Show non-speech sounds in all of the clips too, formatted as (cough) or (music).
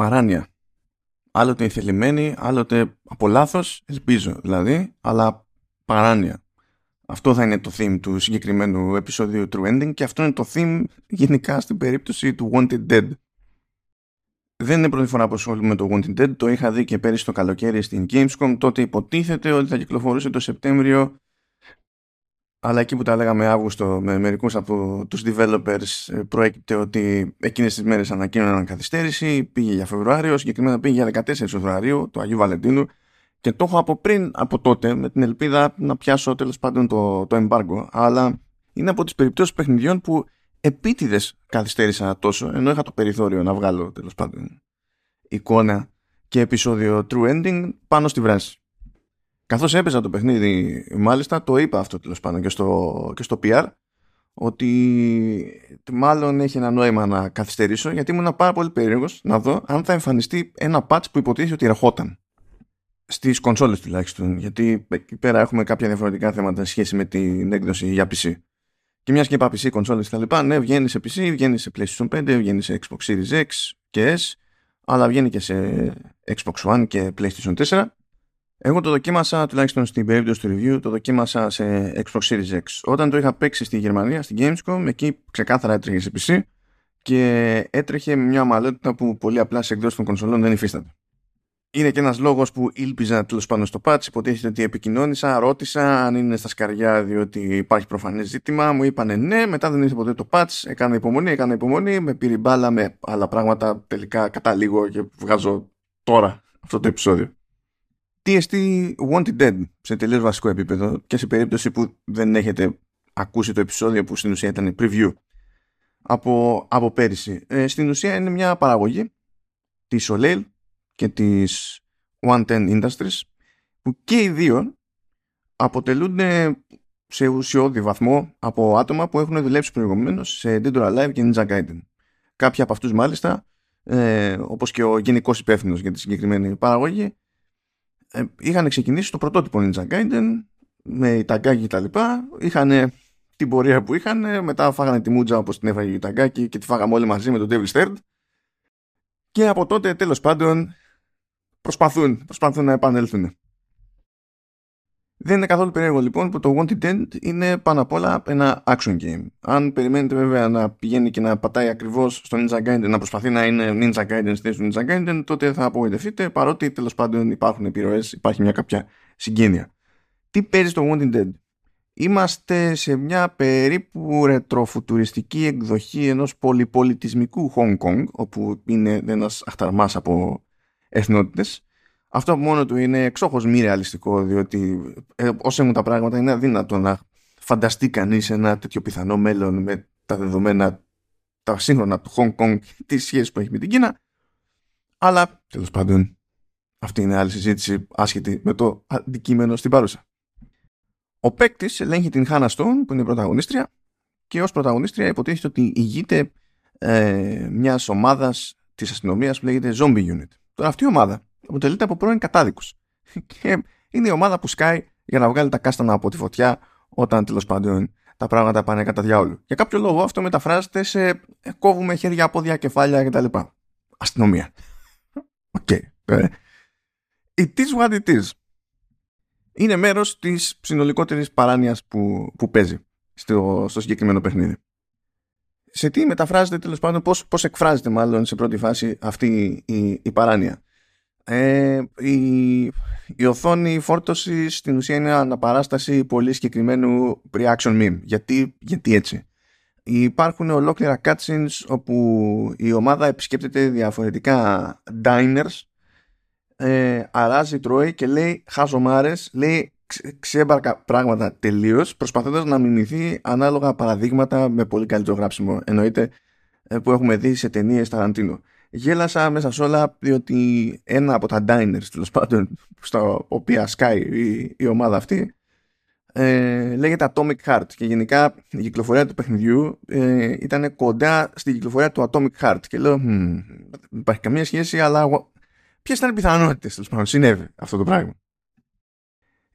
παράνοια. Άλλοτε θελημένη, άλλοτε από λάθος, ελπίζω δηλαδή, αλλά παράνοια. Αυτό θα είναι το theme του συγκεκριμένου επεισόδιου True Ending και αυτό είναι το theme γενικά στην περίπτωση του Wanted Dead. Δεν είναι πρώτη φορά που ασχολούμαι με το Wanted Dead, το είχα δει και πέρυσι το καλοκαίρι στην Gamescom, τότε υποτίθεται ότι θα κυκλοφορούσε το Σεπτέμβριο αλλά εκεί που τα λέγαμε Αύγουστο με μερικούς από τους developers ε, προέκυπτε ότι εκείνες τις μέρες ανακοίνωναν καθυστέρηση, πήγε για Φεβρουάριο, συγκεκριμένα πήγε για 14 Φεβρουαρίου του Αγίου Βαλεντίνου και το έχω από πριν από τότε με την ελπίδα να πιάσω τέλος πάντων το, το embargo αλλά είναι από τις περιπτώσεις παιχνιδιών που επίτηδες καθυστέρησα τόσο ενώ είχα το περιθώριο να βγάλω τέλος πάντων εικόνα και επεισόδιο True Ending πάνω στη βράση. Καθώς έπαιζα το παιχνίδι, μάλιστα το είπα αυτό τέλος πάντων και στο, και στο PR, ότι μάλλον έχει ένα νόημα να καθυστερήσω, γιατί ήμουν πάρα πολύ περίεργος να δω αν θα εμφανιστεί ένα patch που υποτίθεται ότι ερχόταν. Στις κονσόλες τουλάχιστον, γιατί εκεί πέρα έχουμε κάποια διαφορετικά θέματα σε σχέση με την έκδοση για PC. Και μιας και είπα PC, κονσόλες κτλ. Ναι, βγαίνει σε PC, βγαίνει σε PlayStation 5, βγαίνει σε Xbox Series X και S, αλλά βγαίνει και σε Xbox One και PlayStation 4 εγώ το δοκίμασα, τουλάχιστον στην περίπτωση του review, το δοκίμασα σε Xbox Series X. Όταν το είχα παίξει στη Γερμανία, στην Gamescom, εκεί ξεκάθαρα έτρεχε σε PC και έτρεχε μια ομαλότητα που πολύ απλά σε εκδόσεις των κονσολών δεν υφίσταται. Είναι και ένας λόγος που ήλπιζα τέλος πάντων στο patch. Υποτίθεται ότι επικοινώνησα, ρώτησα αν είναι στα σκαριά διότι υπάρχει προφανές ζήτημα. Μου είπανε ναι, μετά δεν ήρθε ποτέ το patch. Έκανα υπομονή, έκανα υπομονή, με πήρε μπάλα με άλλα πράγματα. Τελικά καταλήγω και βγάζω τώρα αυτό το επεισόδιο. TST Wanted Dead σε τελείως βασικό επίπεδο και σε περίπτωση που δεν έχετε ακούσει το επεισόδιο που στην ουσία ήταν preview από, από πέρυσι. Ε, στην ουσία είναι μια παραγωγή της Soleil και της 110 Industries που και οι δύο αποτελούν σε ουσιώδη βαθμό από άτομα που έχουν δουλέψει προηγουμένως σε Dead or Alive και Ninja Gaiden. Κάποιοι από αυτούς μάλιστα, ε, όπως και ο γενικός υπεύθυνος για τη συγκεκριμένη παραγωγή, ε, είχαν ξεκινήσει το πρωτότυπο Ninja Gaiden με Ιταγκάκι και τα λοιπά. Είχαν την πορεία που είχαν, μετά φάγανε τη μούτζα όπως την έφαγε η Ιταγκάκι και τη φάγαμε όλοι μαζί με τον Devil's Third. Και από τότε τέλος πάντων προσπαθούν, προσπαθούν να επανέλθουν. Δεν είναι καθόλου περίεργο λοιπόν που το Wanted Dead είναι πάνω απ' όλα ένα action game. Αν περιμένετε βέβαια να πηγαίνει και να πατάει ακριβώς στο Ninja Gaiden, να προσπαθεί να είναι Ninja Gaiden στη θέση του Ninja Gaiden, τότε θα απογοητευτείτε παρότι τέλος πάντων υπάρχουν επιρροές, υπάρχει μια κάποια συγγένεια. Τι παίζει το Wanted Dead. Είμαστε σε μια περίπου ρετροφουτουριστική εκδοχή ενός πολυπολιτισμικού Hong Kong, όπου είναι ένας αχταρμάς από εθνότητες αυτό μόνο του είναι εξόχως μη ρεαλιστικό διότι ε, όσο έχουν τα πράγματα είναι αδύνατο να φανταστεί κανείς ένα τέτοιο πιθανό μέλλον με τα δεδομένα τα σύγχρονα του Hong Kong τη σχέση που έχει με την Κίνα αλλά τέλος πάντων αυτή είναι άλλη συζήτηση άσχετη με το αντικείμενο στην παρούσα. Ο παίκτης ελέγχει την Χάνα Stone που είναι η πρωταγωνίστρια και ως πρωταγωνίστρια υποτίθεται ότι ηγείται ε, μιας ομάδας της αστυνομίας που λέγεται Zombie Unit. Τώρα αυτή η ομάδα αποτελείται από πρώην κατάδικους. (laughs) Και είναι η ομάδα που σκάει για να βγάλει τα κάστανα από τη φωτιά όταν τέλος πάντων τα πράγματα πάνε κατά διάολου. Για κάποιο λόγο αυτό μεταφράζεται σε ε, κόβουμε χέρια, πόδια, κεφάλια κτλ. Αστυνομία. (laughs) OK. Okay. Ε. It is what it is. Είναι μέρος της συνολικότερης παράνοιας που, που παίζει στο, στο συγκεκριμένο παιχνίδι. Σε τι μεταφράζεται τέλος πάντων, πώς, πώς εκφράζεται μάλλον σε πρώτη φάση αυτή η, η παράνοια; Ε, η, η οθόνη φόρτωση στην ουσία είναι αναπαράσταση πολύ συγκεκριμένου reaction meme. Γιατί, γιατί έτσι; Υπάρχουν ολόκληρα cutscenes όπου η ομάδα επισκέπτεται διαφορετικά diners ε, αράζει, τρώει και λέει χαζομάρες, λέει ξέμπαρκα πράγματα τελείως προσπαθώντας να μιμηθεί ανάλογα παραδείγματα με πολύ καλύτερο γράψιμο. Εννοείται ε, που έχουμε δει σε ταινίες Ταραντίνο γέλασα μέσα σε όλα διότι ένα από τα diners τέλος πάντων στα οποία σκάει η, η ομάδα αυτή ε, λέγεται Atomic Heart και γενικά η κυκλοφορία του παιχνιδιού ε, ήταν κοντά στην κυκλοφορία του Atomic Heart και λέω δεν υπάρχει καμία σχέση αλλά ποιες ήταν οι πιθανότητες τέλος πάντων συνέβη αυτό το πράγμα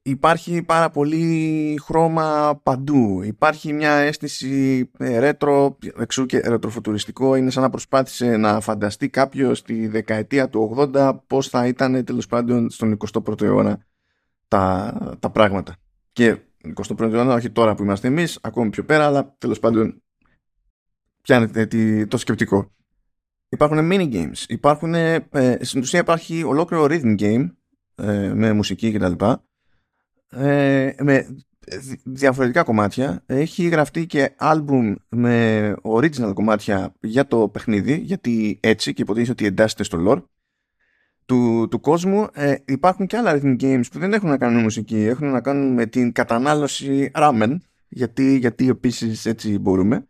υπάρχει πάρα πολύ χρώμα παντού. Υπάρχει μια αίσθηση ε, ρέτρο, εξού και ρετροφωτουριστικό. Είναι σαν να προσπάθησε να φανταστεί κάποιος στη δεκαετία του 80 πώς θα ήταν τέλος πάντων στον 21ο αιώνα τα, τα πράγματα. Και 21ο αιώνα, όχι τώρα που είμαστε εμείς, ακόμη πιο πέρα, αλλά τέλος πάντων πιάνετε το σκεπτικό. Υπάρχουν mini games, υπάρχουν, ε, στην ουσία υπάρχει ολόκληρο rhythm game ε, με μουσική κτλ. Ε, με διαφορετικά κομμάτια. Έχει γραφτεί και album με original κομμάτια για το παιχνίδι, γιατί έτσι και υποτίθεται ότι εντάσσεται στο lore του, του κόσμου. Ε, υπάρχουν και άλλα rhythm games που δεν έχουν να κάνουν με μουσική, έχουν να κάνουν με την κατανάλωση ramen, γιατί, γιατί επίσης έτσι μπορούμε.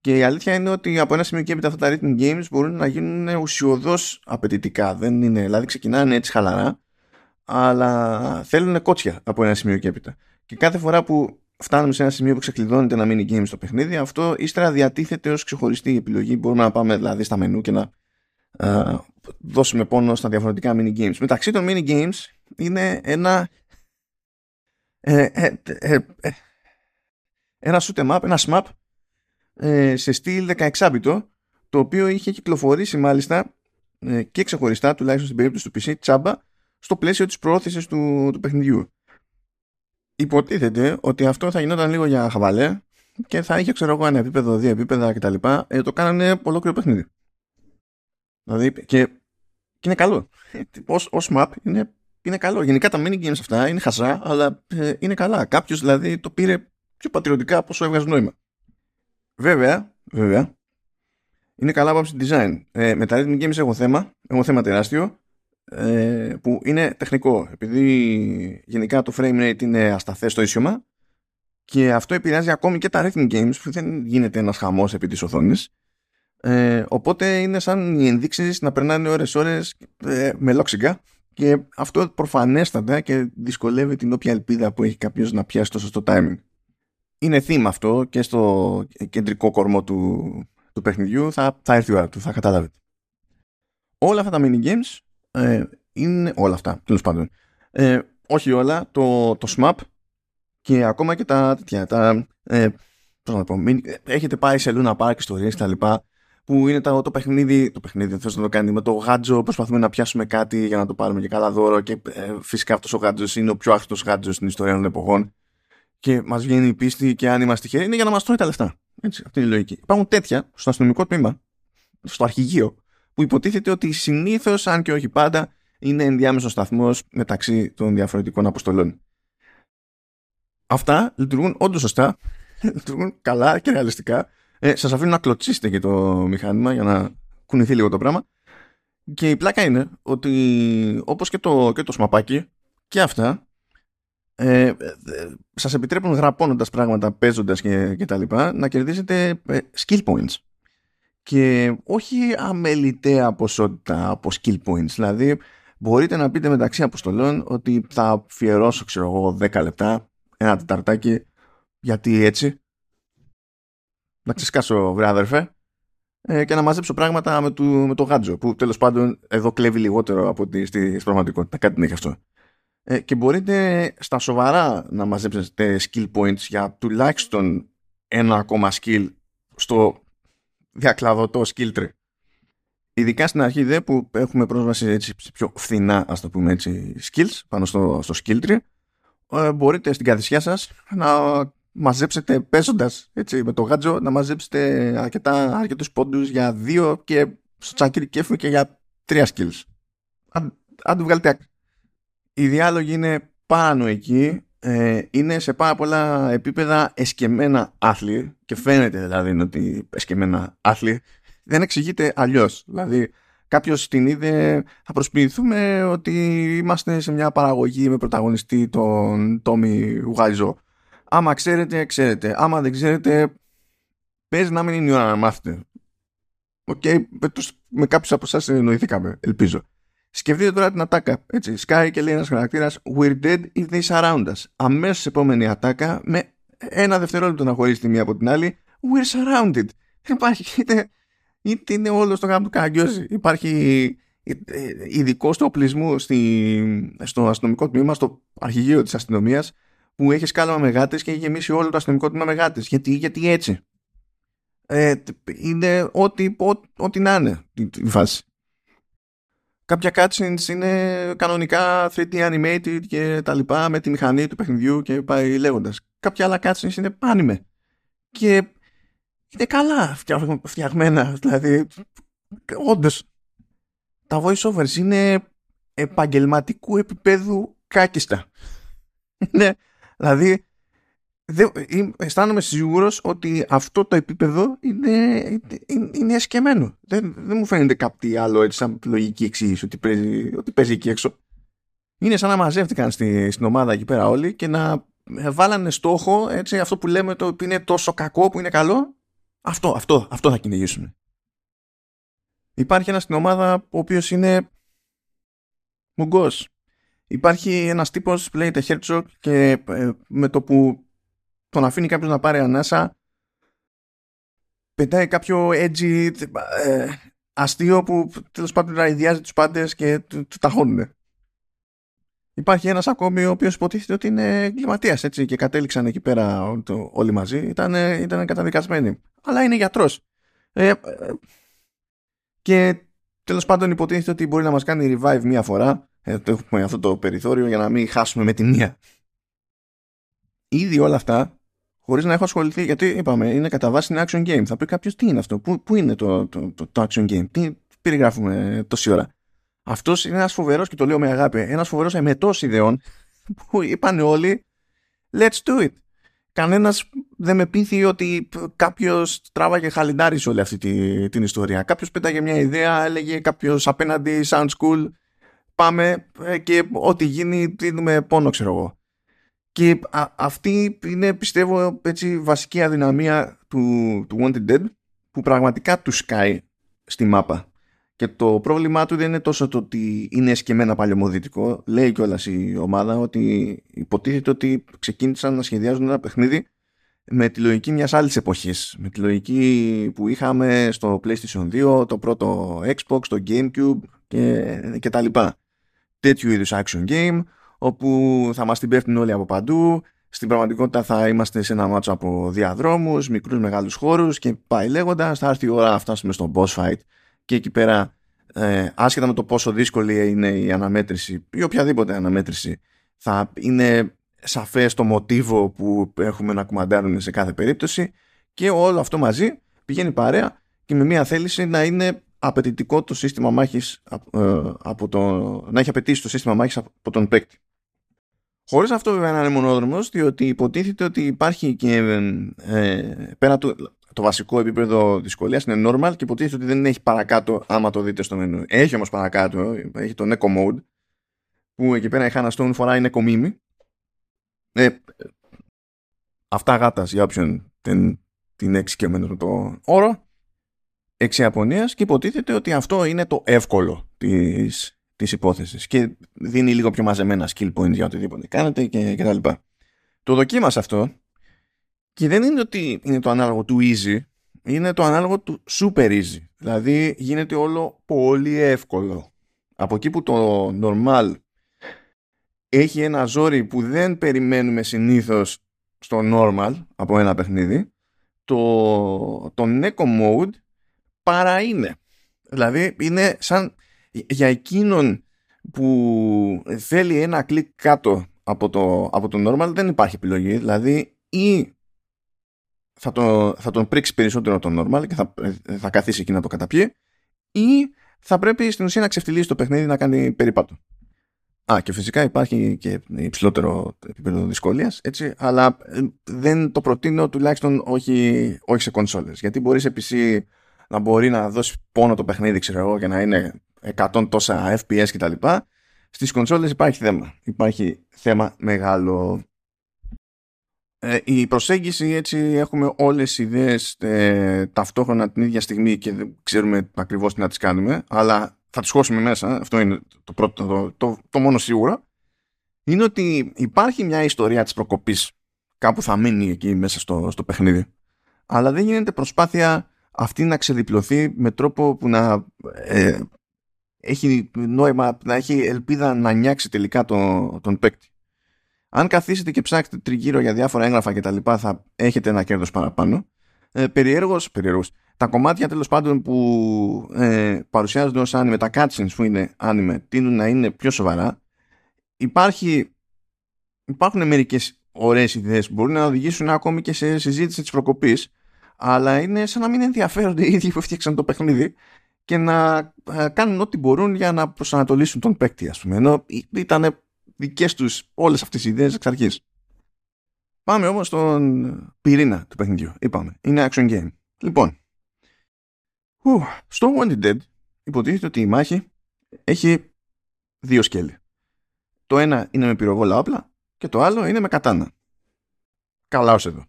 Και η αλήθεια είναι ότι από ένα σημείο και έπειτα αυτά τα rhythm games μπορούν να γίνουν ουσιοδός απαιτητικά. Δεν είναι, δηλαδή ξεκινάνε έτσι χαλαρά, αλλά θέλουν κότσια από ένα σημείο και έπειτα. Και κάθε φορά που φτάνουμε σε ένα σημείο που ξεκλειδώνεται ένα mini game στο παιχνίδι, αυτό ύστερα διατίθεται ως ξεχωριστή επιλογή. Μπορούμε να πάμε δηλαδή στα μενού και να uh, δώσουμε πόνο στα διαφορετικά mini games. Μεταξύ των mini games είναι ένα. Ε, ε, ε, ε ένα shoot em up, ένα smap ε, σε στυλ 16 bit το οποίο είχε κυκλοφορήσει μάλιστα ε, και ξεχωριστά τουλάχιστον στην περίπτωση του PC τσάμπα στο πλαίσιο της προώθησης του, του παιχνιδιού. Υποτίθεται ότι αυτό θα γινόταν λίγο για χαβαλέ και θα είχε ξέρω εγώ ένα επίπεδο, δύο επίπεδα κτλ. Ε, το κάνανε ολόκληρο παιχνίδι. Δηλαδή και, και είναι καλό. (laughs) Ως, ως map είναι, είναι καλό. Γενικά τα mini games αυτά είναι χαζά, αλλά ε, είναι καλά. Κάποιος δηλαδή το πήρε πιο πατριωτικά από όσο έβγαζε νόημα. Βέβαια, βέβαια, είναι καλά από design. Ε, με τα rhythm games έχω θέμα, έχω θέμα τεράστιο, ε, που είναι τεχνικό. Επειδή γενικά το frame rate είναι ασταθές στο ίσιομα και αυτό επηρεάζει ακόμη και τα rhythm games που δεν γίνεται ένας χαμός επί της οθόνης. Ε, οπότε είναι σαν οι ενδείξεις να περνάνε ώρες ώρες ε, με λόξιγκα και αυτό προφανέστατα και δυσκολεύει την όποια ελπίδα που έχει κάποιος να πιάσει το σωστό timing είναι θύμα αυτό και στο κεντρικό κορμό του, του παιχνιδιού θα, θα έρθει η ώρα του, θα καταλάβετε. Όλα αυτά τα mini games ε, είναι όλα αυτά, τέλος πάντων. Ε, όχι όλα, το, το SMAP και ακόμα και τα τέτοια, τα, ε, πώς να πω, έχετε πάει σε Luna Park ιστορίες τα λοιπά, που είναι το, το παιχνίδι, το παιχνίδι θες να το κάνει με το γάντζο, προσπαθούμε να πιάσουμε κάτι για να το πάρουμε και καλά δώρο και ε, φυσικά αυτός ο γάντζος είναι ο πιο άχτος γάντζος στην ιστορία των εποχών και μας βγαίνει η πίστη και αν είμαστε τυχεροί, είναι για να μας τρώει τα λεφτά. Έτσι, αυτή είναι η λογική. Υπάρχουν τέτοια στο αστυνομικό τμήμα, στο αρχηγείο, που υποτίθεται ότι συνήθως, αν και όχι πάντα, είναι ενδιάμεσος σταθμός μεταξύ των διαφορετικών αποστολών. Αυτά λειτουργούν όντως σωστά, (laughs) λειτουργούν καλά και ρεαλιστικά. Ε, Σας αφήνω να κλωτσίσετε και το μηχάνημα για να κουνηθεί λίγο το πράγμα. Και η πλάκα είναι ότι όπως και το, και το σμαπάκι και αυτά ε, ε, σας επιτρέπουν γραπώνοντας πράγματα, παίζοντας και, και τα λοιπά, να κερδίσετε ε, skill points. Και όχι αμεληταία ποσότητα από skill points. Δηλαδή, μπορείτε να πείτε μεταξύ αποστολών ότι θα αφιερώσω, ξέρω εγώ, 10 λεπτά, ένα τεταρτάκι, γιατί έτσι; Να ξεσκάσω, βρε αδερφέ, ε, και να μαζέψω πράγματα με το, με το γάντζο, που τέλος πάντων εδώ κλέβει λιγότερο από ότι στη πραγματικότητα. Κάτι δεν έχει αυτό. Ε, και μπορείτε στα σοβαρά να μαζέψετε skill points για τουλάχιστον ένα ακόμα skill στο διακλαδωτό skill tree. Ειδικά στην αρχή δε που έχουμε πρόσβαση έτσι πιο φθηνά ας το πούμε έτσι skills πάνω στο, στο skill tree ε, μπορείτε στην καθησιά σας να μαζέψετε παίζοντας έτσι με το γάτζο να μαζέψετε αρκετά, αρκετούς πόντους για δύο και στο τσακίρι κέφι και για τρία skills. Αν, αν του βγάλετε άκρη οι διάλογοι είναι πάνω εκεί, ε, είναι σε πάρα πολλά επίπεδα εσκεμμένα άθλη και φαίνεται δηλαδή ότι εσκεμμένα άθλη δεν εξηγείται αλλιώς. Δηλαδή κάποιος την είδε θα προσποιηθούμε ότι είμαστε σε μια παραγωγή με πρωταγωνιστή τον Τόμι Γουάιζο. Άμα ξέρετε, ξέρετε. Άμα δεν ξέρετε, παίζει να μην είναι η ώρα να μάθετε. OK, okay, με, με κάποιους από εσάς συνεννοηθήκαμε, ελπίζω. Σκεφτείτε τώρα την ατάκα. Έτσι, σκάει και λέει ένας χαρακτήρας We're dead if they surround us. Αμέσως επόμενη ατάκα με ένα δευτερόλεπτο να χωρίσει τη μία από την άλλη. We're surrounded. Υπάρχει είτε, είτε είναι όλος στο γάμο του Καραγκιόζη. Υπάρχει ειδικό του οπλισμού στη, στο αστυνομικό τμήμα, στο αρχηγείο της αστυνομίας που έχει σκάλωμα με γάτες και έχει γεμίσει όλο το αστυνομικό τμήμα με γάτες. Γιατί, γιατί έτσι. Ε, είναι ό,τι, ό,τι να είναι η φάση. Κάποια cutscenes είναι κανονικά 3D animated και τα λοιπά με τη μηχανή του παιχνιδιού και πάει λέγοντας. Κάποια άλλα cutscenes είναι πάνιμε. Και είναι καλά φτιαγμένα. Δηλαδή, όντως. Τα voiceovers είναι επαγγελματικού επίπεδου κάκιστα. (laughs) Είναι, δηλαδή, δε, αισθάνομαι σίγουρος ότι αυτό το επίπεδο είναι, είναι, είναι εσκεμμένο. Δεν, δεν μου φαίνεται κάτι άλλο έτσι σαν λογική εξήγηση ότι παίζει, ότι παίζει εκεί έξω. Είναι σαν να μαζεύτηκαν στη, στην ομάδα εκεί πέρα όλοι και να βάλανε στόχο έτσι, αυτό που λέμε το είναι τόσο κακό που είναι καλό. Αυτό, αυτό, αυτό θα κυνηγήσουν. Υπάρχει ένας στην ομάδα ο οποίος είναι μουγκός. Υπάρχει ένας τύπος που λέγεται Herzog και ε, με το που τον αφήνει κάποιος να πάρει ανάσα πετάει κάποιο edgy ε, αστείο που τέλος πάντων ραϊδιάζει τους πάντες και του, του ταχώνουν. Υπάρχει ένας ακόμη ο οποίος υποτίθεται ότι είναι εγκληματίας έτσι και κατέληξαν εκεί πέρα όλοι μαζί. Ήταν, ήταν καταδικασμένοι. Αλλά είναι γιατρός. Ε, ε, και τέλος πάντων υποτίθεται ότι μπορεί να μας κάνει revive μία φορά. Ε, έχουμε αυτό το περιθώριο για να μην χάσουμε με τη μία. Ήδη όλα αυτά χωρίς να έχω ασχοληθεί, γιατί είπαμε, είναι κατά βάση ένα action game. Θα πει κάποιος τι είναι αυτό, πού, πού είναι το, το, το, το, action game, τι περιγράφουμε τόση ώρα. Αυτός είναι ένας φοβερός, και το λέω με αγάπη, ένας φοβερός εμετός ιδεών (laughs) που είπαν όλοι, let's do it. Κανένας δεν με πείθει ότι κάποιος τράβαγε χαλιντάρι σε όλη αυτή τη, την ιστορία. Κάποιος πέταγε μια ιδέα, έλεγε κάποιος απέναντι, sounds cool. Πάμε ε, και ό,τι γίνει, δίνουμε πόνο, ξέρω εγώ. Και αυτή είναι πιστεύω έτσι βασική αδυναμία του, του Wanted Dead που πραγματικά του σκάει στη μάπα. Και το πρόβλημά του δεν είναι τόσο το ότι είναι εσκεμμένα παλαιομοδίτικο. Λέει κιόλας η ομάδα ότι υποτίθεται ότι ξεκίνησαν να σχεδιάζουν ένα παιχνίδι με τη λογική μιας άλλης εποχής. Με τη λογική που είχαμε στο PlayStation 2, το πρώτο Xbox, το GameCube και, και τα λοιπά. Τέτοιου είδους action game όπου θα μας την πέφτουν όλοι από παντού. Στην πραγματικότητα θα είμαστε σε ένα μάτσο από διαδρόμους, μικρούς μεγάλους χώρους και πάει λέγοντας, θα έρθει η ώρα να φτάσουμε στο boss fight και εκεί πέρα ε, άσχετα με το πόσο δύσκολη είναι η αναμέτρηση ή οποιαδήποτε αναμέτρηση θα είναι σαφές το μοτίβο που έχουμε να κουμαντάρουν σε κάθε περίπτωση και όλο αυτό μαζί πηγαίνει παρέα και με μια θέληση να είναι απαιτητικό το σύστημα μάχης ε, από το, να έχει απαιτήσει το σύστημα μάχης από τον παίκτη. Χωρίς αυτό βέβαια να είναι μονόδρομος, διότι υποτίθεται ότι υπάρχει και ε, πέρα του το βασικό επίπεδο δυσκολίας είναι normal και υποτίθεται ότι δεν έχει παρακάτω άμα το δείτε στο μενού. Έχει όμως παρακάτω, έχει το Eco Mode, που εκεί πέρα η Hannah Stone φοράει Eco Mimi. Ε, αυτά γάτας για όποιον την, την εξοικειωμένος το όρο. Εξ Ιαπωνίας και υποτίθεται ότι αυτό είναι το εύκολο της της υπόθεσης και δίνει λίγο πιο μαζεμένα skill points για οτιδήποτε κάνετε και, και τα λοιπά. Το δοκίμασα αυτό και δεν είναι ότι είναι το ανάλογο του easy, είναι το ανάλογο του super easy. Δηλαδή γίνεται όλο πολύ εύκολο. Από εκεί που το normal έχει ένα ζόρι που δεν περιμένουμε συνήθως στο normal από ένα παιχνίδι, το, το Neko Mode παρά είναι. Δηλαδή είναι σαν για εκείνον που θέλει ένα κλικ κάτω από το, από το normal δεν υπάρχει επιλογή. Δηλαδή ή θα, το, θα τον πρίξει περισσότερο το normal και θα, θα καθίσει εκεί να το καταπιεί ή θα πρέπει στην ουσία να ξεφτυλίσει το παιχνίδι να κάνει περιπάτω. Α, και φυσικά υπάρχει και υψηλότερο επίπεδο δυσκολίας, έτσι, αλλά ε, δεν το προτείνω τουλάχιστον όχι, όχι σε κονσόλες. Γιατί μπορείς σε PC να μπορεί να δώσεις πόνο το παιχνίδι, ξέρω εγώ, και να είναι 100 τόσα FPS κτλ. Στις κονσόλες υπάρχει θέμα. Υπάρχει θέμα μεγάλο. Ε, η προσέγγιση έτσι έχουμε όλες οι ιδέες ε, ταυτόχρονα την ίδια στιγμή και δεν ξέρουμε ακριβώς τι να τις κάνουμε αλλά θα τις χώσουμε μέσα αυτό είναι το πρώτο το, το, το μόνο σίγουρο είναι ότι υπάρχει μια ιστορία της προκοπής κάπου θα μείνει εκεί μέσα στο, στο παιχνίδι αλλά δεν γίνεται προσπάθεια αυτή να ξεδιπλωθεί με τρόπο που να ε, έχει νόημα, να έχει ελπίδα να νιάξει τελικά τον, τον παίκτη. Αν καθίσετε και ψάξετε τριγύρω για διάφορα έγγραφα και τα λοιπά θα έχετε ένα κέρδος παραπάνω. Ε, περιέργως, περιέργως, τα κομμάτια τέλος πάντων που ε, παρουσιάζονται ως άνιμε, τα cutscenes που είναι άνιμε, τείνουν να είναι πιο σοβαρά. Υπάρχει, υπάρχουν μερικές ωραίες ιδέες που μπορούν να οδηγήσουν ακόμη και σε συζήτηση της προκοπής αλλά είναι σαν να μην ενδιαφέρονται οι ίδιοι που έφτιαξαν το παιχνίδι και να ε, κάνουν ό,τι μπορούν για να προσανατολίσουν τον παίκτη ας πούμε. Ενώ ήταν δικές τους όλες αυτές οι ιδέες εξ αρχής. Πάμε όμως στον πυρήνα του παιχνιδιού. Είπαμε είναι action game. Λοιπόν. Στο Wanted Dead υποτίθεται ότι η μάχη έχει δύο σκέλη. Το ένα είναι με πυροβόλα όπλα και το άλλο είναι με κατάνα. Καλά ως εδώ.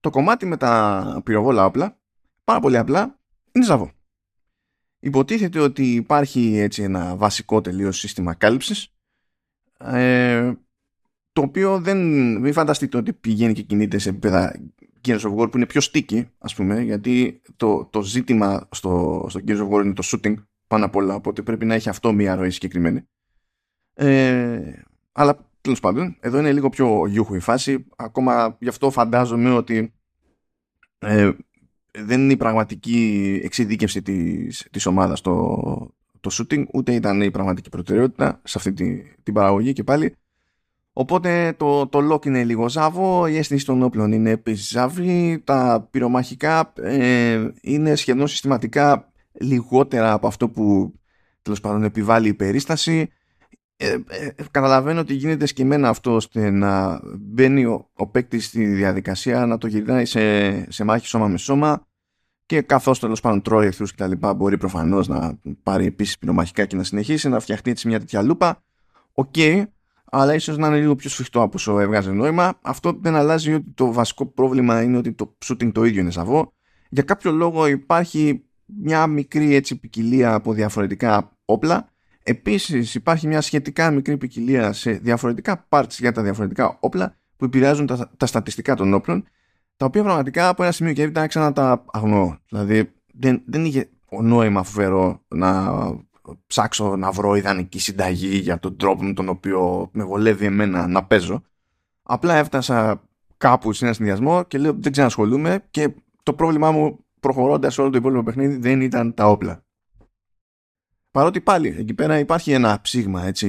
Το κομμάτι με τα πυροβόλα όπλα, πάρα πολύ απλά, είναι ζαβό. Υποτίθεται ότι υπάρχει έτσι ένα βασικό τελείως σύστημα κάλυψης, ε, το οποίο δεν, μην φανταστείτε ότι πηγαίνει και κινείται σε επίπεδα Gears of War που είναι πιο sticky, ας πούμε, γιατί το, το ζήτημα στο, στο Gears of War είναι το shooting πάνω απ' όλα, οπότε πρέπει να έχει αυτό μία ροή συγκεκριμένη. Ε, αλλά Τέλος πάντων, εδώ είναι λίγο πιο γιούχου η φάση. Ακόμα γι' αυτό φαντάζομαι ότι ε, δεν είναι η πραγματική εξειδίκευση της, της ομάδας το, το shooting, ούτε ήταν η πραγματική προτεραιότητα σε αυτή τη, την παραγωγή και πάλι. Οπότε το, το lock είναι λίγο ζάβο, η αίσθηση των όπλων είναι επίσης ζάβη, τα πυρομαχικά ε, είναι σχεδόν συστηματικά λιγότερα από αυτό που τέλος πάντων επιβάλλει η περίσταση ε, ε, καταλαβαίνω ότι γίνεται σκεμμένα αυτό ώστε να μπαίνει ο, ο παίκτη στη διαδικασία να το γυρνάει σε, σε μάχη σώμα με σώμα και καθώς τέλος πάντων τρώει εχθρούς και τα λοιπά μπορεί προφανώς να πάρει επίσης πυρομαχικά και να συνεχίσει να φτιαχτεί έτσι μια τέτοια λούπα. OK okay, αλλά ίσως να είναι λίγο πιο σφιχτό από όσο έβγαζε νόημα. Αυτό δεν αλλάζει ότι το βασικό πρόβλημα είναι ότι το shooting το ίδιο είναι σαβό. Για κάποιο λόγο υπάρχει μια μικρή έτσι ποικιλία από διαφορετικά όπλα Επίσης υπάρχει μια σχετικά μικρή ποικιλία σε διαφορετικά parts για τα διαφορετικά όπλα που επηρεάζουν τα, τα στατιστικά των όπλων τα οποία πραγματικά από ένα σημείο και έπειτα έξανα να τα αγνοώ. Δηλαδή δεν, δεν είχε νόημα φοβερό να ψάξω να βρω ιδανική συνταγή για τον τρόπο με τον οποίο με βολεύει εμένα να παίζω. Απλά έφτασα κάπου σε ένα συνδυασμό και λέω δεν ξανασχολούμαι και το πρόβλημά μου προχωρώντας όλο το υπόλοιπο παιχνίδι δεν ήταν τα όπλα. Παρότι πάλι εκεί πέρα υπάρχει ένα ψήγμα έτσι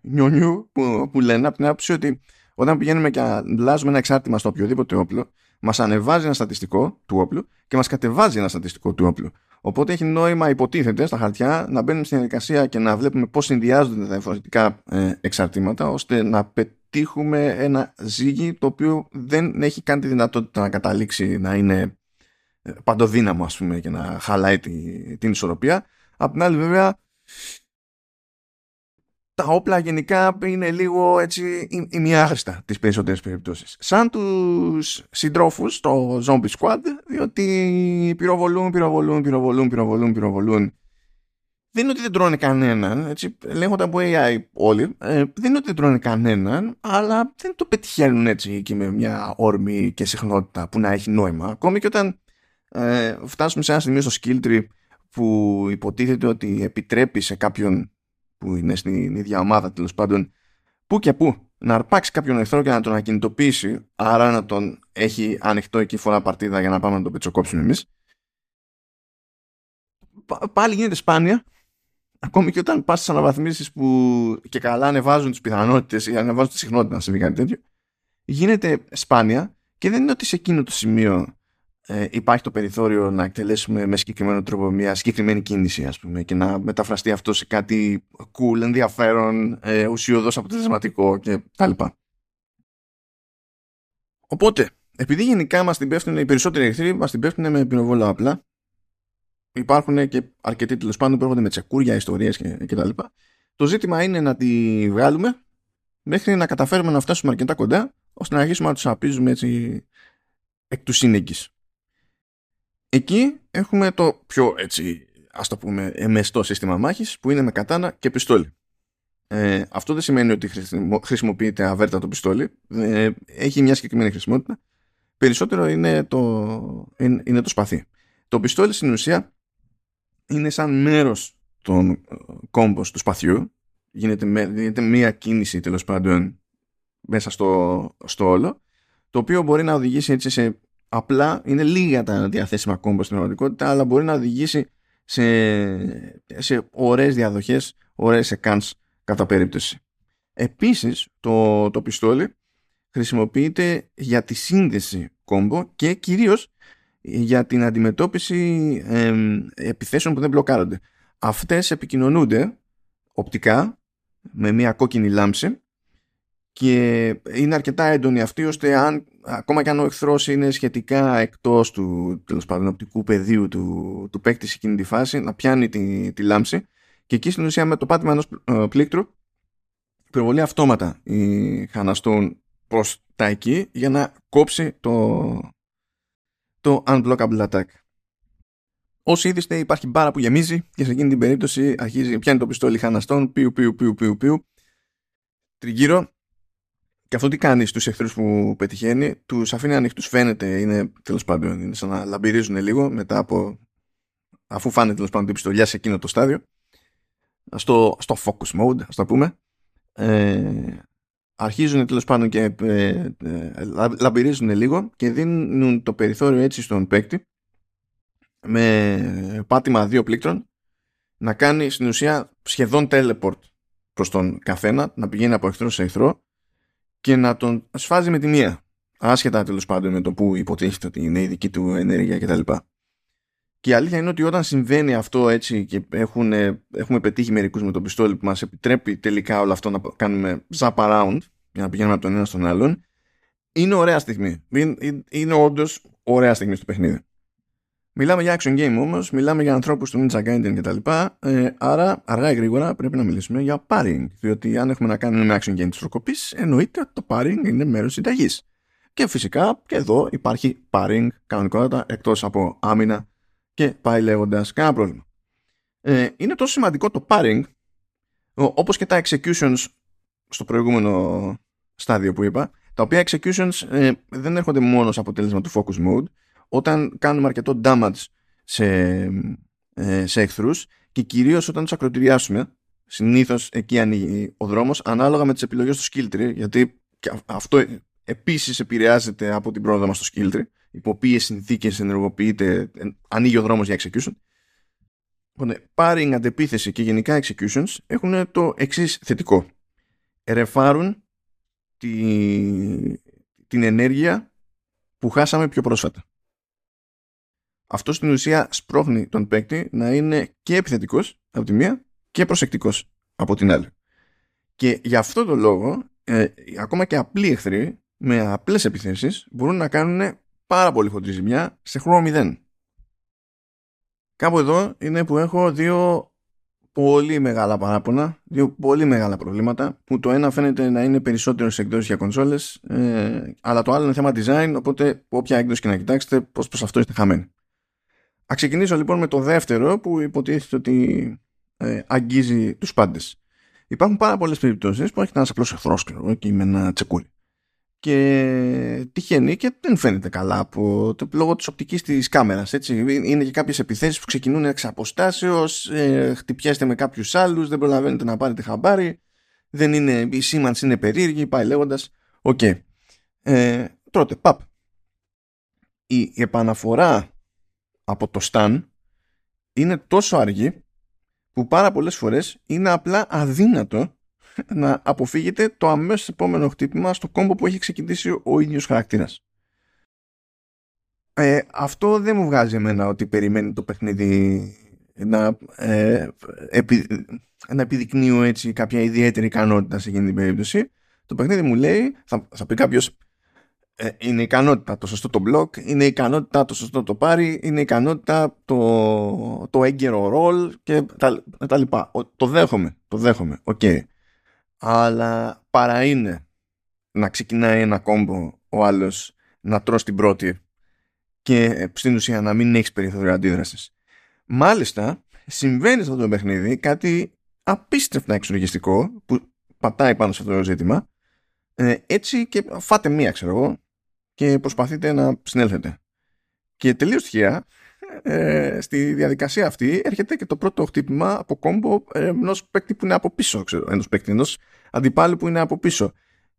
νιονιού που, που λένε από την άποψη ότι όταν πηγαίνουμε και αλλάζουμε ένα εξάρτημα στο οποιοδήποτε όπλο, μας ανεβάζει ένα στατιστικό του όπλου και μας κατεβάζει ένα στατιστικό του όπλου. Οπότε έχει νόημα, υποτίθεται στα χαρτιά, να μπαίνουμε στην διαδικασία και να βλέπουμε πώς συνδυάζονται τα διαφορετικά ε, εξαρτήματα, ώστε να πετύχουμε ένα ζύγι το οποίο δεν έχει καν τη δυνατότητα να καταλήξει να είναι ε, παντοδύναμο, ας πούμε, και να χαλάει την ισορροπία Απ' την άλλη βέβαια τα όπλα γενικά είναι λίγο έτσι ημιάχρηστα τις περισσότερες περιπτώσεις. Σαν τους συντρόφους στο Zombie Squad, διότι πυροβολούν, πυροβολούν, πυροβολούν, πυροβολούν, πυροβολούν. Δεν είναι ότι δεν τρώνε κανέναν, έτσι, λέγονται από AI όλοι, ε, δεν είναι ότι δεν τρώνε κανέναν, αλλά δεν το πετυχαίνουν έτσι και με μια όρμη και συχνότητα που να έχει νόημα. Ακόμη και όταν ε, φτάσουμε σε ένα σημείο στο skill tree που υποτίθεται ότι επιτρέπει σε κάποιον που είναι στην ίδια ομάδα τέλος πάντων που και που να αρπάξει κάποιον εχθρό και να τον ακινητοποιήσει άρα να τον έχει ανοιχτό εκεί φορά παρτίδα για να πάμε να τον πετσοκόψουμε εμείς. Πάλι γίνεται σπάνια. Ακόμη και όταν πας στις αναβαθμίσεις που και καλά ανεβάζουν τις πιθανότητες ή ανεβάζουν τη συχνότητα να συμβεί κάτι τέτοιο γίνεται σπάνια και δεν είναι ότι σε εκείνο το σημείο ε, υπάρχει το περιθώριο να εκτελέσουμε με συγκεκριμένο τρόπο μια συγκεκριμένη κίνηση ας πούμε, και να μεταφραστεί αυτό σε κάτι cool, ενδιαφέρον, ε, ουσιοδός αποτελεσματικό και τα λοιπά. Οπότε, επειδή γενικά μας την πέφτουν οι περισσότεροι εχθροί, μας την πέφτουν με πυροβόλα απλά, υπάρχουν και αρκετοί τέλος πάντων που έρχονται με τσεκούρια, ιστορίες και, και τα λοιπά. Το ζήτημα είναι να τη βγάλουμε μέχρι να καταφέρουμε να φτάσουμε αρκετά κοντά, ώστε να αρχίσουμε να τους απίζουμε έτσι εκ του σύνεγγυς. Εκεί έχουμε το πιο έτσι ας το πούμε εμεστό σύστημα μάχης που είναι με κατάνα και πιστόλι. Ε, αυτό δεν σημαίνει ότι χρησιμοποιείται αβέρτα το πιστόλι. Ε, έχει μια συγκεκριμένη χρησιμότητα. Περισσότερο είναι το, είναι, το σπαθί. Το πιστόλι στην ουσία είναι σαν μέρος τον κόμπος του σπαθιού γίνεται, με, γίνεται μία κίνηση τέλος πάντων μέσα στο, στο όλο το οποίο μπορεί να οδηγήσει έτσι σε απλά είναι λίγα τα διαθέσιμα κόμπο στην πραγματικότητα αλλά μπορεί να οδηγήσει σε, σε ωραίες διαδοχές ωραίες εκκάνς κατά περίπτωση επίσης το, το πιστόλι χρησιμοποιείται για τη σύνδεση κόμπο και κυρίως για την αντιμετώπιση ε, επιθέσεων που δεν μπλοκάρονται. Αυτές επικοινωνούνται οπτικά με μια κόκκινη λάμψη και είναι αρκετά έντονη αυτή ώστε αν, ακόμα και αν ο εχθρός είναι σχετικά εκτός του τέλος πάντων, οπτικού πεδίου του, του παίκτη σε εκείνη τη φάση να πιάνει τη, τη λάμψη. Και εκεί στην ουσία με το πάτημα ενός ε, πλήκτρου υπερβολή αυτόματα η χαναστούν προς τα εκεί για να κόψει το, το unblockable attack. Όσοι είδηστε υπάρχει μπάρα που γεμίζει και σε εκείνη την περίπτωση αρχίζει, πιάνει το πιστόλι χαναστών, πιου πιου πιου πιου πιου, τριγύρω και αυτό τι κάνει στους εχθρούς που πετυχαίνει, τους αφήνει ανοιχτούς. Φαίνεται, είναι τέλος πάντων, είναι σαν να λαμπυρίζουν λίγο μετά από, αφού φάνε τέλος πάντων την πιστολιά σε εκείνο το στάδιο, στο, στο focus mode ας το πούμε, ε, αρχίζουν τέλος πάντων και ε, ε, λαμπυρίζουν λίγο και δίνουν το περιθώριο έτσι στον παίκτη με πάτημα δύο πλήκτρων να κάνει στην ουσία σχεδόν teleport προς τον καθένα, να πηγαίνει από εχθρό σε εχθρό και να τον σφάζει με τη μία. Άσχετα τέλος πάντων με το που υποτίθεται ότι είναι η δική του ενέργεια κτλ. Και η αλήθεια είναι ότι όταν συμβαίνει αυτό έτσι και έχουν, έχουμε πετύχει μερικούς με το πιστόλι που μας επιτρέπει τελικά όλο αυτό να κάνουμε zap around για να πηγαίνουμε από τον ένα στον άλλον, είναι ωραία στιγμή. Είναι, είναι όντως ωραία στιγμή στο παιχνίδι. Μιλάμε για action game όμως, μιλάμε για ανθρώπους του Ninja Gaiden κτλ. Ε, άρα, αργά ή γρήγορα πρέπει να μιλήσουμε για paring. Διότι αν έχουμε να κάνουμε με action game της προκοπή, εννοείται ότι το paring είναι μέρος συνταγής. Και φυσικά και εδώ υπάρχει paring κανονικότατα εκτός από άμυνα και πάει λέγοντας κανένα πρόβλημα. Ε, είναι τόσο σημαντικό το paring όπως και τα executions στο προηγούμενο στάδιο που είπα τα οποία executions ε, δεν έρχονται μόνο σε αποτέλεσμα του focus mode όταν κάνουμε αρκετό damage σε, ε, σε εχθρούς και κυρίως όταν τους ακροτηριάσουμε συνήθως εκεί ανοίγει ο δρόμος ανάλογα με τις επιλογές του skill tree γιατί αυτό επίσης επηρεάζεται από την πρόοδο μας στο skill tree υπό ποιες συνθήκες ενεργοποιείται ανοίγει ο δρόμος για execution Οπότε, pairing, αντεπίθεση και γενικά executions έχουν το εξής θετικό. Ερεφάρουν τη, την ενέργεια που χάσαμε πιο πρόσφατα. Αυτό στην ουσία σπρώχνει τον παίκτη να είναι και επιθετικός από τη μία και προσεκτικός από την άλλη. Και γι' αυτό το λόγο ε, ακόμα και απλοί εχθροί με απλές επιθέσεις μπορούν να κάνουν πάρα πολύ χοντρή ζημιά σε χρόνο μηδέν. Κάπου εδώ είναι που έχω δύο πολύ μεγάλα παράπονα, δύο πολύ μεγάλα προβλήματα που το ένα φαίνεται να είναι περισσότερο σε εκδόσεις για κονσόλες ε, αλλά το άλλο είναι θέμα design οπότε όποια έκδοση και να κοιτάξετε πως προς αυτό είστε χαμένοι. Α ξεκινήσω λοιπόν με το δεύτερο που υποτίθεται ότι ε, αγγίζει τους πάντες. Υπάρχουν πάρα πολλές περιπτώσεις που έχει ένας απλός εχθρός και με ένα τσεκούρι και τυχαίνει και δεν φαίνεται καλά από το, λόγω της οπτικής της κάμερας έτσι. είναι και κάποιες επιθέσεις που ξεκινούν εξ αποστάσεως ε, χτυπιέστε με κάποιους άλλους δεν προλαβαίνετε να πάρετε χαμπάρι δεν είναι, η σήμανση είναι περίεργη πάει λέγοντας OK okay. ε, τρώτε παπ η επαναφορά από το stun είναι τόσο αργή που πάρα πολλές φορές είναι απλά αδύνατο (laughs) να αποφύγετε το αμέσως επόμενο χτύπημα στο κόμπο που έχει ξεκινήσει ο ίδιος χαρακτήρας. Ε, αυτό δεν μου βγάζει εμένα ότι περιμένει το παιχνίδι να, ε, επι, να επιδεικνύω έτσι κάποια ιδιαίτερη ικανότητα σε εκείνη την περίπτωση. Το παιχνίδι μου λέει, θα, θα πει κάποιος, ε, είναι ικανότητα το σωστό το μπλοκ, είναι ικανότητα το σωστό το πάρει, είναι ικανότητα το, το έγκαιρο ρολ και τα, τα λοιπά. το δέχομαι, το δέχομαι, OK. Okay αλλά παρά είναι να ξεκινάει ένα combo ο άλλος να τρως την πρώτη και στην ουσία να μην έχεις περιθώριο αντίδρασης. Μάλιστα, συμβαίνει σε αυτό το παιχνίδι κάτι απίστευτα εξοργιστικό που πατάει πάνω σε αυτό το ζήτημα ε, έτσι και φάτε μία ξέρω εγώ και προσπαθείτε να συνέλθετε. Και τελείως τυχαία ε, στη διαδικασία αυτή έρχεται και το πρώτο χτύπημα από κόμπο ενός παίκτη που είναι από πίσω, ξέρω, ενός παίκτη, ενός αντιπάλου που είναι από πίσω.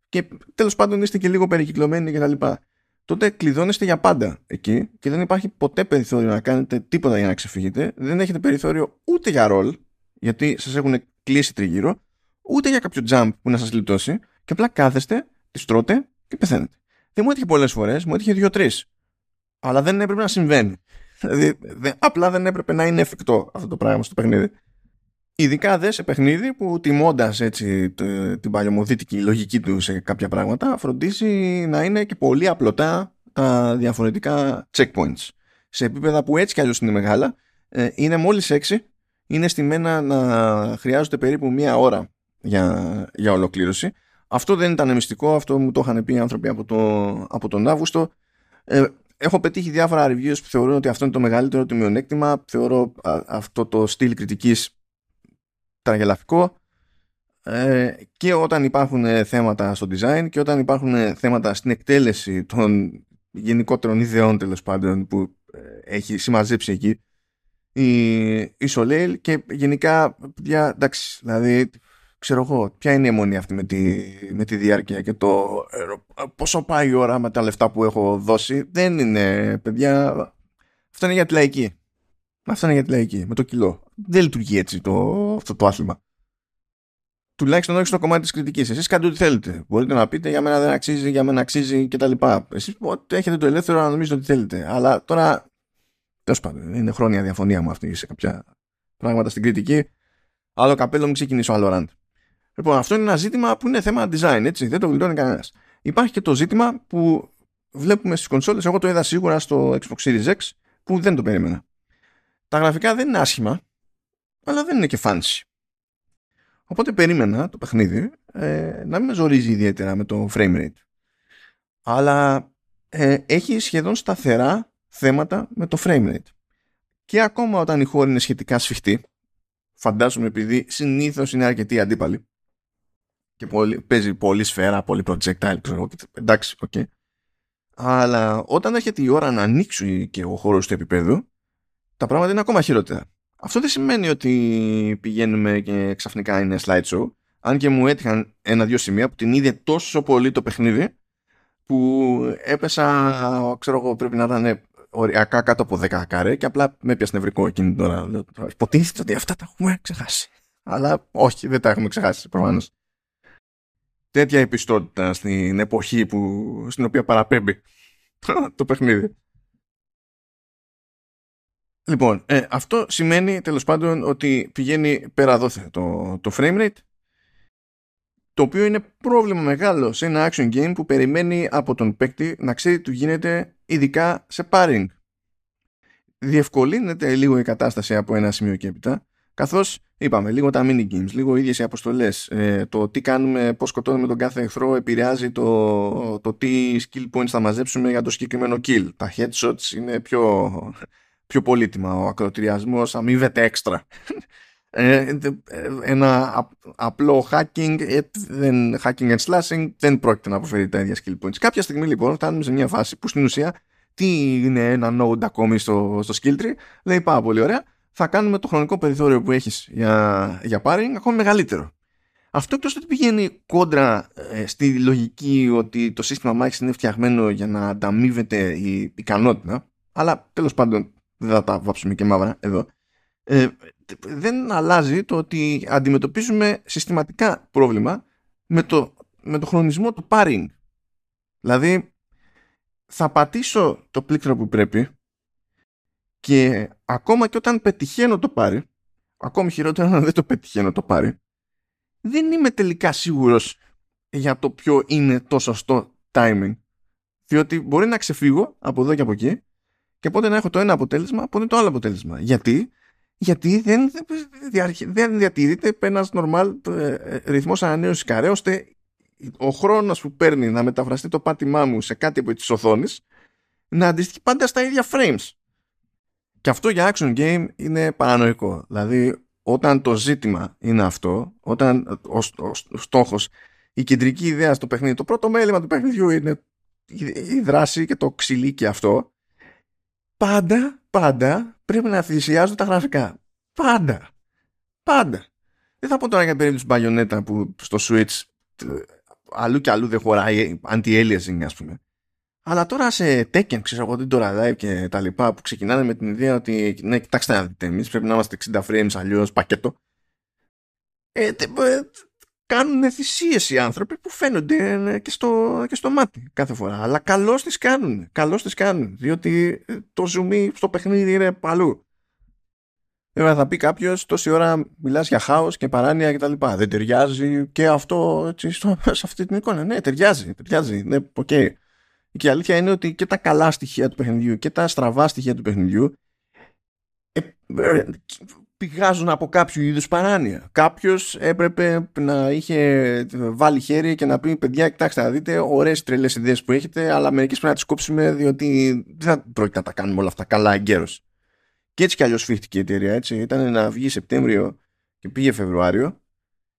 Και τέλος πάντων είστε και λίγο περικυκλωμένοι κτλ. Τότε κλειδώνεστε για πάντα εκεί και δεν υπάρχει ποτέ περιθώριο να κάνετε τίποτα για να ξεφύγετε. Δεν έχετε περιθώριο ούτε για ρολ, γιατί σας έχουν κλείσει τριγύρω, ούτε για κάποιο jump που να σας λιτώσει και απλά κάθεστε, τις τρώτε και πεθαίνετε. Δεν μου έτυχε πολλές φορές, μου έτυχε δύο-τρεις. Αλλά δεν έπρεπε να συμβαίνει. Δηλαδή, απλά δεν έπρεπε να είναι εφικτό αυτό το πράγμα στο παιχνίδι. Ειδικά δε σε παιχνίδι που τιμώντας έτσι την παλιωμοδίτικη λογική του σε κάποια πράγματα φροντίζει να είναι και πολύ απλωτά τα διαφορετικά checkpoints. Σε επίπεδα που έτσι κι αλλιώς είναι μεγάλα, ε, είναι μόλις έξι, είναι στημένα να χρειάζονται περίπου μία ώρα για, για ολοκλήρωση. Αυτό δεν ήταν μυστικό, αυτό μου το είχαν πει οι άνθρωποι από, το, από τον Αύγουστο. Ε, έχω πετύχει διάφορα reviews που θεωρούν ότι αυτό είναι το μεγαλύτερο του μειονέκτημα. Θεωρώ αυτό το στυλ κριτικής τραγελαφικό ε, και όταν υπάρχουν ε, θέματα στο design και όταν υπάρχουν ε, θέματα στην εκτέλεση των γενικότερων ιδεών τέλος πάντων που έχει συμμαζέψει εκεί η, η Soleil και γενικά για, εντάξει, δηλαδή ξέρω εγώ, ποια είναι η αιμονή αυτή με τη, με τη διάρκεια και το πόσο πάει η ώρα με τα λεφτά που έχω δώσει δεν είναι παιδιά αυτό είναι για τη λαϊκή αυτό είναι για τη λαϊκή με το κιλό δεν λειτουργεί έτσι το, αυτό το άθλημα. Τουλάχιστον όχι στο κομμάτι της κριτικής. Εσείς κάντε ό,τι θέλετε. Μπορείτε να πείτε για μένα δεν αξίζει, για μένα αξίζει κτλ. Εσείς έχετε το ελεύθερο να νομίζετε ότι θέλετε. Αλλά τώρα. Τέλος πάντων, είναι χρόνια διαφωνία μου αυτή σε κάποια πράγματα στην κριτική. Άλλο καπέλο, μην ξεκινήσω άλλο ραντ. Λοιπόν, αυτό είναι ένα ζήτημα που είναι θέμα design, έτσι. Δεν το γλιτώνει κανένας. Υπάρχει και το ζήτημα που βλέπουμε στις κονσόλες. Εγώ το είδα σίγουρα στο Xbox Series X που δεν το περίμενα. Τα γραφικά δεν είναι άσχημα, αλλά δεν είναι και fancy. Οπότε περίμενα το παιχνίδι ε, να μην με ζορίζει ιδιαίτερα με το frame rate. Αλλά ε, έχει σχεδόν σταθερά θέματα με το frame rate. Και ακόμα όταν οι χώροι είναι σχετικά σφιχτοί, φαντάζομαι επειδή συνήθως είναι αρκετοί αντίπαλοι και πολύ, παίζει πολύ σφαίρα, πολύ projectile, ξέρω, εντάξει, OK. Okay. Αλλά όταν έρχεται η ώρα να ανοίξει και ο χώρος του επίπεδου, τα πράγματα είναι ακόμα χειρότερα. Αυτό δεν σημαίνει ότι πηγαίνουμε και ξαφνικά είναι slideshow. Αν και μου έτυχαν ένα-δυο σημεία που την είδε τόσο πολύ το παιχνίδι που έπεσα, ξέρω εγώ, πρέπει να ήταν οριακά κάτω από 10 καρέ και απλά με έπιασε νευρικό εκείνη την ώρα. Υποτίθεται ότι αυτά τα έχουμε ξεχάσει. Αλλά όχι, δεν τα έχουμε ξεχάσει προφανώς. Τέτοια επιστότητα στην εποχή που, στην οποία παραπέμπει (laughs) το παιχνίδι. Λοιπόν, ε, αυτό σημαίνει τέλος πάντων ότι πηγαίνει πέρα δόθε το, το frame rate το οποίο είναι πρόβλημα μεγάλο σε ένα action game που περιμένει από τον παίκτη να ξέρει τι του γίνεται ειδικά σε pairing. Διευκολύνεται λίγο η κατάσταση από ένα σημείο και έπειτα καθώς είπαμε λίγο τα mini games, λίγο ίδιες οι αποστολές ε, το τι κάνουμε, πώς σκοτώνουμε τον κάθε εχθρό επηρεάζει το, το τι skill points θα μαζέψουμε για το συγκεκριμένο kill. Τα headshots είναι πιο πιο πολύτιμα. Ο ακροτηριασμός αμείβεται έξτρα. Ε, ένα απλό hacking, ε, δεν, hacking and slashing δεν πρόκειται να αποφέρει τα ίδια skill points. Κάποια στιγμή λοιπόν φτάνουμε σε μια φάση που στην ουσία τι είναι ένα node ακόμη στο, στο skill tree λέει πάρα πολύ ωραία θα κάνουμε το χρονικό περιθώριο που έχεις για, για pairing ακόμη μεγαλύτερο. Αυτό εκτός ότι πηγαίνει κόντρα ε, στη λογική ότι το σύστημα μάχης είναι φτιαγμένο για να ανταμείβεται η ικανότητα αλλά τέλος πάντων δεν θα τα βάψουμε και μαύρα εδώ, ε, δεν αλλάζει το ότι αντιμετωπίζουμε συστηματικά πρόβλημα με το, με το χρονισμό του pairing. Δηλαδή, θα πατήσω το πλήκτρο που πρέπει και ακόμα και όταν πετυχαίνω το πάρει, ακόμη χειρότερα να δεν το πετυχαίνω το πάρει, δεν είμαι τελικά σίγουρος για το ποιο είναι το σωστό timing. Διότι μπορεί να ξεφύγω από εδώ και από εκεί και πότε να έχω το ένα αποτέλεσμα, πότε το άλλο αποτέλεσμα. Γιατί, Γιατί δεν, δεν διατηρείται ένα νορμάλ ε, ρυθμός ανανέωσης καρέ, ώστε ο χρόνος που παίρνει να μεταφραστεί το πάτημά μου σε κάτι από τη οθόνη να αντιστοιχεί πάντα στα ίδια frames. Και αυτό για action game είναι παρανοϊκό. Δηλαδή, όταν το ζήτημα είναι αυτό, όταν ο, ο, ο στόχος, η κεντρική ιδέα στο παιχνίδι, το πρώτο μέλημα του παιχνιδιού είναι η δράση και το ξυλί και αυτό, πάντα πάντα πρέπει να θυσιάζουν τα γραφικά. Πάντα. Πάντα. Δεν θα πω τώρα για την περίπτωση μπαγιονέτα που στο Switch αλλού και αλλού δεν χωράει anti-aliasing ας πούμε. Αλλά τώρα σε Tekken, ξέρω εγώ, την τώρα live και τα λοιπά που ξεκινάνε με την ιδέα ότι ναι, κοιτάξτε να δείτε, εμείς πρέπει να είμαστε 60 frames αλλιώς πακέτο. Ε, κάνουν θυσίες οι άνθρωποι που φαίνονται ε, και στο, και στο μάτι κάθε φορά. Αλλά καλώς τις κάνουν. Καλώς τις κάνουν. Διότι ε, το zoom στο παιχνίδι είναι παλού. Βέβαια θα πει κάποιος τόση ώρα μιλάς για χάος και παράνοια κτλ. Δεν ταιριάζει και αυτό έτσι, στο, σε αυτή την εικόνα. Ναι, ταιριάζει. ταιριάζει. Ναι, okay. Και η αλήθεια είναι ότι και τα καλά στοιχεία του παιχνιδιού και τα στραβά στοιχεία του παιχνιδιού ε, πηγάζουν από κάποιο είδους παράνοια. Κάποιος έπρεπε να είχε βάλει χέρι και να πει παιδιά κοιτάξτε να δείτε ωραίες τρελές ιδέες που έχετε αλλά μερικές πρέπει να τις κόψουμε διότι δεν θα πρόκειται να τα κάνουμε όλα αυτά καλά εγκαίρως. Και έτσι κι αλλιώς φύχτηκε η εταιρεία έτσι. Ήταν να βγει Σεπτέμβριο και πήγε Φεβρουάριο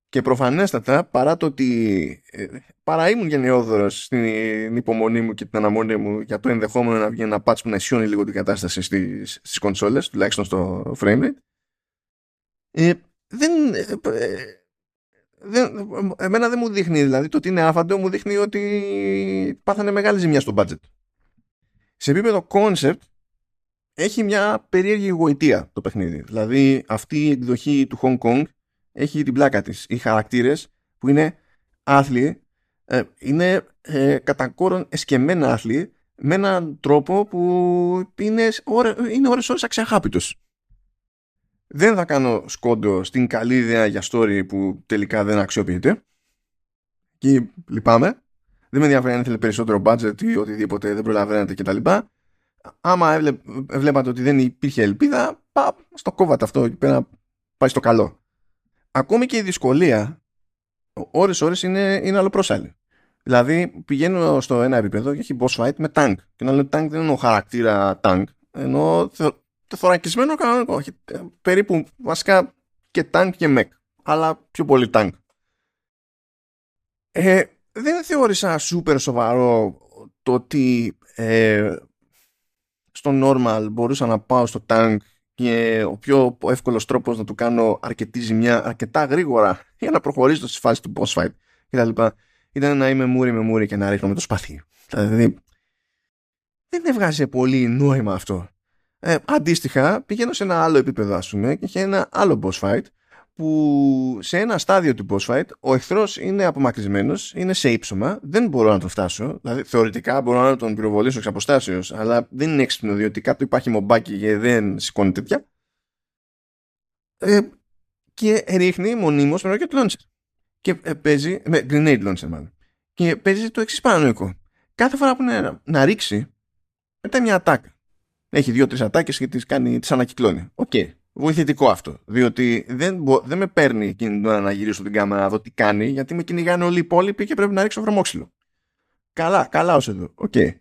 και προφανέστατα παρά το ότι ε, παρά ήμουν γενναιόδωρος στην υπομονή μου και την αναμονή μου για το ενδεχόμενο να βγει ένα patch που να ισιώνει λίγο την κατάσταση στις, στις κονσόλες τουλάχιστον στο frame rate ε, δεν, ε, ε, δεν, εμένα δεν μου δείχνει δηλαδή το ότι είναι άφαντο μου δείχνει ότι πάθανε μεγάλη ζημιά στο budget. Σε επίπεδο concept έχει μια περίεργη γοητεία το παιχνίδι. Δηλαδή αυτή η εκδοχή του Hong Kong έχει την πλάκα της οι χαρακτήρες που είναι άθλοι ε, είναι ε, κατά κόρον εσκεμμένα άθλοι με έναν τρόπο που είναι, είναι ώρες ώρες αξιαχάπητος δεν θα κάνω σκόντο στην καλή ιδέα για story που τελικά δεν αξιοποιείται. Και λυπάμαι. Δεν με ενδιαφέρει αν ήθελε περισσότερο budget ή οτιδήποτε δεν προλαβαίνετε κτλ. Άμα βλέπατε ότι δεν υπήρχε ελπίδα, πα, στο κόβατε αυτό εκεί πέρα, πάει στο καλό. Ακόμη και η δυσκολία, ώρες-ώρες είναι, είναι αλλοπρόσαλη. Δηλαδή πηγαίνω στο ένα επίπεδο και έχει boss fight με tank. Και να λέω tank δεν εννοώ χαρακτήρα tank, ενώ θωρακισμένο κανονικό. Όχι, ε, περίπου βασικά και τάγκ και μεκ. Αλλά πιο πολύ τάγκ. Ε, δεν θεώρησα σούπερ σοβαρό το ότι ε, στο normal μπορούσα να πάω στο tank και ο πιο εύκολος τρόπος να του κάνω αρκετή ζημιά αρκετά γρήγορα για να προχωρήσω στη φάση του boss fight κτλ. Ήταν να είμαι μούρι με μούρι και να ρίχνω με το σπαθί. Δηλαδή δεν έβγαζε πολύ νόημα αυτό. Ε, αντίστοιχα, πηγαίνω σε ένα άλλο επίπεδο, ας πούμε, και είχε ένα άλλο boss fight που σε ένα στάδιο του boss fight ο εχθρός είναι απομακρυσμένος, είναι σε ύψωμα, δεν μπορώ να τον φτάσω. Δηλαδή, θεωρητικά μπορώ να τον πυροβολήσω εξ αποστάσεως, αλλά δεν είναι έξυπνο διότι κάτω υπάρχει μομπάκι και δεν σηκώνει τέτοια. Ε, και ρίχνει μονίμως με rocket launcher. Και ε, παίζει. με grenade launcher, μάλλον. Και παίζει το εξής παρανοϊκό. Κάθε φορά που είναι να ρίξει, πετά μια ατάκα έχει δύο-τρεις ατάκες και τις κάνει, τις ανακυκλώνει. OK. Okay. Βοηθητικό αυτό. Διότι δεν, δεν με παίρνει εκείνη την ώρα να γυρίσω την κάμερα να δω τι κάνει, γιατί με κυνηγάνε όλοι οι υπόλοιποι και πρέπει να ρίξω βρωμόξυλο. Καλά, καλά ως εδώ. OK. Okay.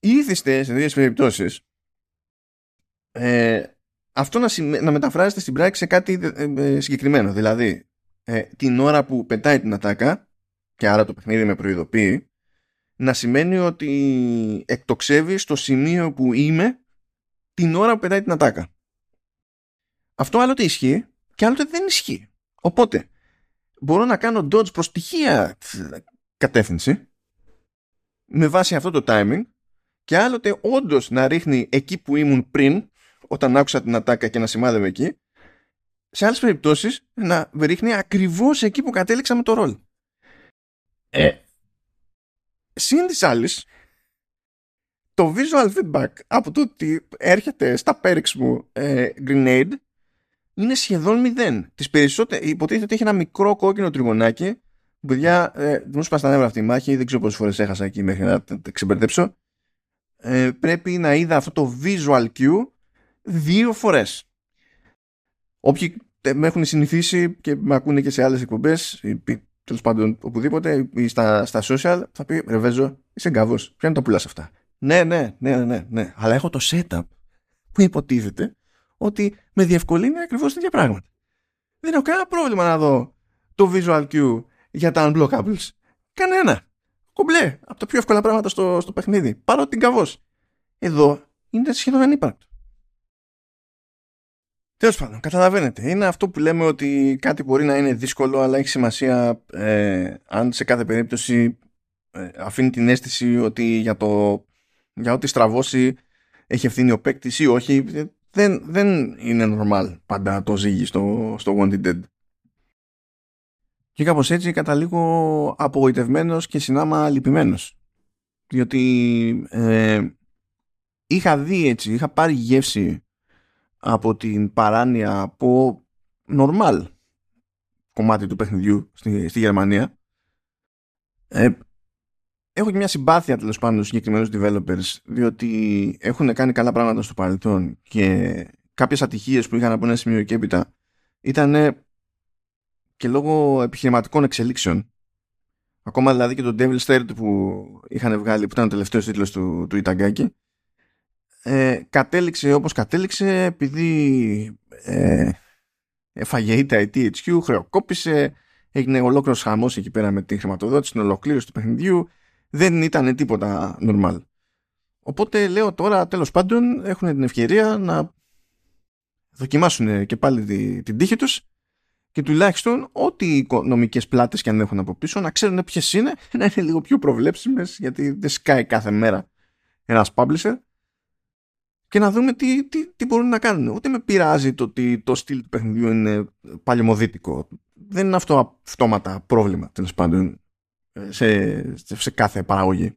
Είθισται σε δύο περιπτώσεις ε, αυτό να, να μεταφράζεται στην πράξη σε κάτι ε, ε, συγκεκριμένο. Δηλαδή, ε, την ώρα που πετάει την ατάκα, και άρα το παιχνίδι με προειδοποιεί, να σημαίνει ότι εκτοξεύει στο σημείο που είμαι την ώρα που πετάει την ατάκα. Αυτό άλλοτε ισχύει και άλλοτε δεν ισχύει. Οπότε μπορώ να κάνω dodge προς τυχαία κατεύθυνση με βάση αυτό το timing και άλλοτε όντως να ρίχνει εκεί που ήμουν πριν όταν άκουσα την ατάκα και να σημάδευε εκεί σε άλλες περιπτώσεις να ρίχνει ακριβώς εκεί που κατέληξα με το ρόλ. Ε, Συν της άλλης, το visual feedback από το ότι έρχεται στα perks μου ε, grenade είναι σχεδόν μηδέν. Τις περισσότερες, υποτίθεται ότι έχει ένα μικρό κόκκινο τριγωνάκι που παιδιά ε, μου σπάσει τα νεύρα αυτή η μάχη δεν ξέρω πόσες φορές έχασα εκεί μέχρι να τα ξεμπερδέψω ε, πρέπει να είδα αυτό το visual cue δύο φορές όποιοι με έχουν συνηθίσει και με ακούνε και σε άλλες εκπομπές τέλος πάντων οπουδήποτε ή στα, στα social, θα πει Ρεβέζο, είσαι γκαβός. Ποια είναι τα πουλάς αυτά; Ναι, ναι, ναι, ναι, ναι. Αλλά έχω το setup που υποτίθεται ότι με διευκολύνει ακριβώς τέτοια πράγματα. Δεν έχω κανένα πρόβλημα να δω το visual cue για τα unblockables. Κανένα. Κομπλέ. Από τα πιο εύκολα πράγματα στο, στο παιχνίδι. Παρότι γκαβό. Εδώ είναι σχεδόν ανύπαρκτο. Τέλος πάντων, καταλαβαίνετε. Είναι αυτό που λέμε ότι κάτι μπορεί να είναι δύσκολο, αλλά έχει σημασία ε, αν σε κάθε περίπτωση ε, αφήνει την αίσθηση ότι για, το, για ό,τι στραβώσει έχει ευθύνη ο παίκτης ή όχι. Δεν, δεν είναι normal πάντα το ζύγι στο, στο Wanted Dead. Και κάπως έτσι καταλήγω απογοητευμένος και συνάμα λυπημένος. Διότι ε, είχα δει έτσι, είχα πάρει γεύση από την παράνοια από normal κομμάτι του παιχνιδιού στη, στη Γερμανία. Ε, έχω και μια συμπάθεια τέλος πάντων στους συγκεκριμένους developers διότι έχουν κάνει καλά πράγματα στο παρελθόν και κάποιες ατυχίες που είχαν από ένα σημείο και έπειτα ήταν και λόγω επιχειρηματικών εξελίξεων ακόμα δηλαδή και το Devil's Third που είχαν βγάλει που ήταν ο τελευταίος τίτλος του, του Ιταγκάκη ε, κατέληξε όπως κατέληξε επειδή ε, έφαγε η THQ, χρεοκόπησε, έγινε ολόκληρος χαμός εκεί πέρα με τη χρηματοδότηση, την ολοκλήρωση του παιχνιδιού. Δεν ήταν τίποτα normal. Οπότε λέω τώρα τέλος πάντων έχουν την ευκαιρία να δοκιμάσουν και πάλι την, την τύχη τους και τουλάχιστον ό,τι οικονομικές πλάτες και αν έχουν από πίσω να ξέρουν ποιες είναι, (laughs) να είναι λίγο πιο προβλέψιμες γιατί δεν σκάει κάθε μέρα ένας publisher και να δούμε τι, τι, τι μπορούν να κάνουν. Ούτε με πειράζει το ότι το στυλ του παιχνιδιού είναι παλαιομοδίτικο. Δεν είναι αυτό αυτόματα πρόβλημα, τέλος πάντων, σε, σε κάθε παραγωγή.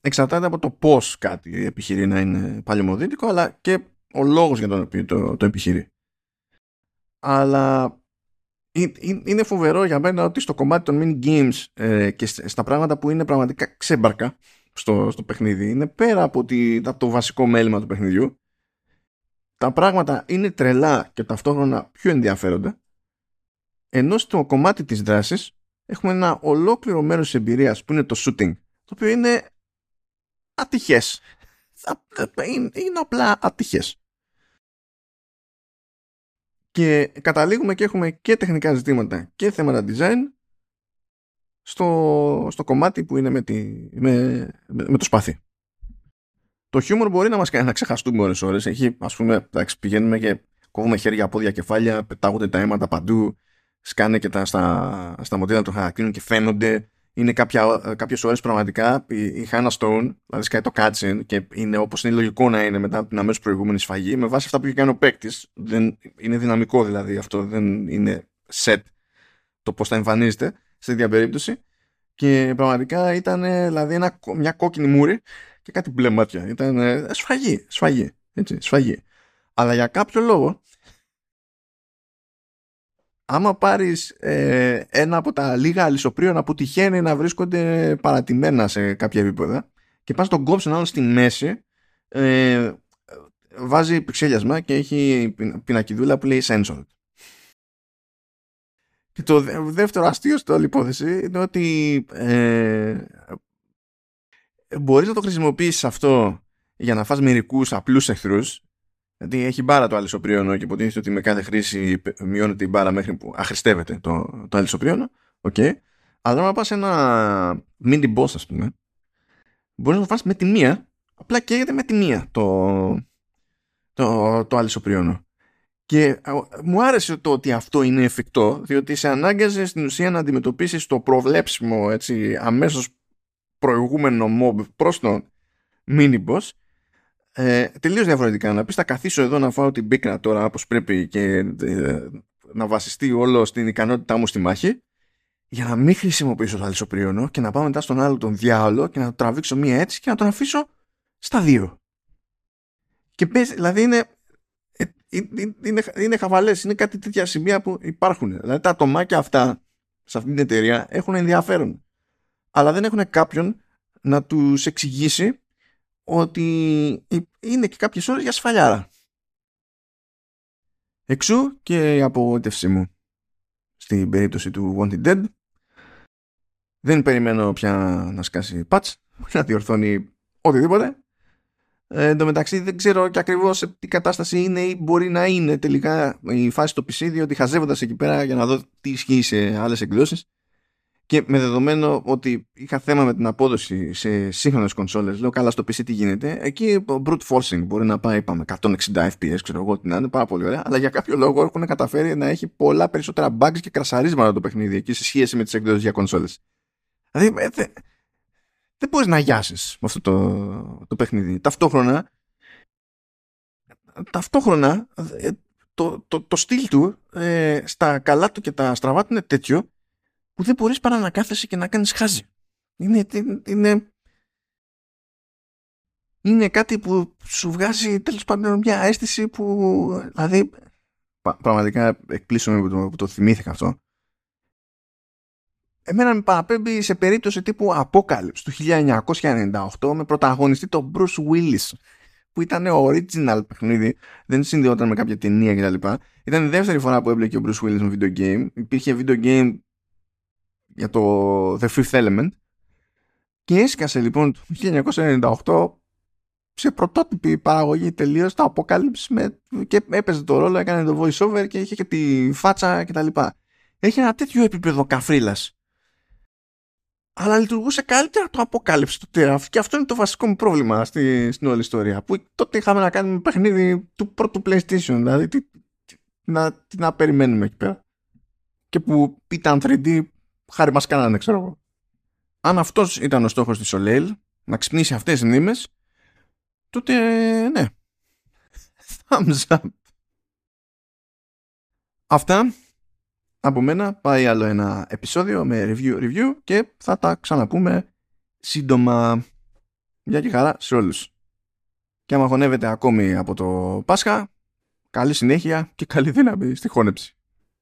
Εξαρτάται από το πώς κάτι επιχειρεί να είναι παλαιομοδίτικο, αλλά και ο λόγος για τον οποίο το, το επιχειρεί. Αλλά είναι φοβερό για μένα ότι στο κομμάτι των mini games ε, και στα πράγματα που είναι πραγματικά ξέμπαρκα στο, στο παιχνίδι. Είναι πέρα από, τη, το βασικό μέλημα του παιχνιδιού. Τα πράγματα είναι τρελά και ταυτόχρονα πιο ενδιαφέροντα. Ενώ στο κομμάτι της δράσης έχουμε ένα ολόκληρο μέρος της εμπειρίας που είναι το shooting. Το οποίο είναι ατυχές. Είναι απλά ατυχές. Και καταλήγουμε και έχουμε και τεχνικά ζητήματα και θέματα design στο, στο κομμάτι που είναι με, τη, με, με, το σπαθί. Το χιούμορ μπορεί να μας κάνει να ξεχαστούμε ώρες ώρες. Έχει, ας πούμε, εντάξει, πηγαίνουμε και κόβουμε χέρια, πόδια, κεφάλια, πετάγονται τα αίματα παντού, σκάνε και τα, στα, στα μοντέλα των χαρακτήρων και φαίνονται. Είναι κάποια, κάποιες ώρες πραγματικά η, η Hannah Stone, δηλαδή σκάει το cutscene και είναι όπως είναι λογικό να είναι μετά από την αμέσως προηγούμενη σφαγή, με βάση αυτά που έχει κάνει ο παίκτης. Είναι δυναμικό δηλαδή αυτό, δεν είναι set το πώς θα εμφανίζεται σε τέτοια περίπτωση. Και πραγματικά ήταν δηλαδή ένα, μια κόκκινη μούρη και κάτι μπλε μάτια. Ήταν σφαγή, σφαγή, έτσι, σφαγή. Αλλά για κάποιο λόγο, άμα πάρεις ε, ένα από τα λίγα αλυσοπρίωνα που τυχαίνει να βρίσκονται παρατημένα σε κάποια επίπεδα και πας τον κόψεις άλλο στη μέση, ε, βάζει πιξέλιασμα και έχει πινακιδούλα που λέει censored. Και το δεύτερο αστείο στο όλη υπόθεση είναι ότι ε, μπορείς να το χρησιμοποιήσεις αυτό για να φας μερικούς απλούς εχθρούς γιατί έχει μπάρα το αλυσοπρίωνο και υποτίθεται ότι με κάθε χρήση μειώνεται η μπάρα μέχρι που αχρηστεύεται το, το αλυσοπρίωνο. Okay. Αλλά να πας ένα mini boss ας πούμε μπορείς να το φας με τη μία απλά καίγεται με τη μία το, το, το αλυσοπρίωνο. Και μου άρεσε το ότι αυτό είναι εφικτό, διότι σε ανάγκαζε στην ουσία να αντιμετωπίσεις το προβλέψιμο, έτσι, αμέσως προηγούμενο mob προς τον mini boss, ε, τελείως διαφορετικά. Να πεις θα καθίσω εδώ να φάω την πίκρα τώρα όπως πρέπει και ε, να βασιστεί όλο στην ικανότητά μου στη μάχη, για να μην χρησιμοποιήσω το αλυσοπρίωνο και να πάω μετά στον άλλο τον διάολο και να το τραβήξω μία έτσι και να τον αφήσω στα δύο. Και πες, δηλαδή είναι είναι, είναι χαβαλές, είναι κάτι τέτοια σημεία που υπάρχουν. Δηλαδή τα ατομάκια αυτά σε αυτή την εταιρεία έχουν ενδιαφέρον. Αλλά δεν έχουν κάποιον να τους εξηγήσει ότι είναι και κάποιες ώρες για σφαλιάρα. Εξού και η απογοήτευσή μου στην περίπτωση του Wanted Dead. Δεν περιμένω πια να σκάσει patch, (laughs) να διορθώνει οτιδήποτε. Ε, εν τω μεταξύ δεν ξέρω και ακριβώς σε τι κατάσταση είναι ή μπορεί να είναι τελικά η φάση στο PC διότι χαζεύοντας εκεί πέρα για να δω τι ισχύει σε άλλες εκδόσεις και με δεδομένο ότι είχα θέμα με την απόδοση σε σύγχρονες κονσόλες, λέω καλά στο PC τι γίνεται, εκεί brute forcing μπορεί να πάει, είπαμε, 160 FPS, ξέρω εγώ τι να είναι, πάρα πολύ ωραία, αλλά για κάποιο λόγο έχουν καταφέρει να έχει πολλά περισσότερα bugs και κρασαρίσματα το παιχνίδι εκεί σε σχέση με τις εκδόσεις για κονσόλες. Δηλαδή, ε, δεν δε μπορείς να γιάσεις με αυτό το, το παιχνίδι. Ταυτόχρονα, ταυτόχρονα ε, το, το, το στυλ του ε, στα καλά του και τα στραβά του είναι τέτοιο που δεν μπορείς παρά να κάθεσαι και να κάνεις χάζι. Είναι, είναι, είναι κάτι που σου βγάζει τέλος πάντων μια αίσθηση που δηλαδή πραγματικά εκπλήσωμαι που το, που το θυμήθηκα αυτό. Εμένα με παραπέμπει σε περίπτωση τύπου Apocalypse του 1998 με πρωταγωνιστή τον Bruce Willis που ήταν original παιχνίδι, δεν συνδυόταν με κάποια ταινία κτλ. Ήταν η δεύτερη φορά που έμπλεκε ο Bruce Willis με video game. Υπήρχε video game για το The Fifth Element. Και έσκασε λοιπόν το 1998 σε πρωτότυπη παραγωγή τελείως το Apocalypse με, και έπαιζε το ρόλο, έκανε το voice over και είχε και τη φάτσα κτλ. Έχει ένα τέτοιο επίπεδο καφρίλας. Αλλά λειτουργούσε καλύτερα το Apocalypse του Terra και αυτό είναι το βασικό μου πρόβλημα στη, στην όλη ιστορία. Που τότε είχαμε να κάνουμε παιχνίδι του πρώτου PlayStation δηλαδή τι, να, τι να περιμένουμε εκεί πέρα. Και που ήταν 3D χάρη μας κάνανε ξέρω εγώ αν αυτός ήταν ο στόχος της Soleil να ξυπνήσει αυτές τις μνήμες τότε ναι thumbs up αυτά από μένα πάει άλλο ένα επεισόδιο με review review και θα τα ξαναπούμε σύντομα. Γεια και χαρά σε όλους. Και άμα χωνεύετε ακόμη από το Πάσχα, καλή συνέχεια και καλή δύναμη στη χώνεψη.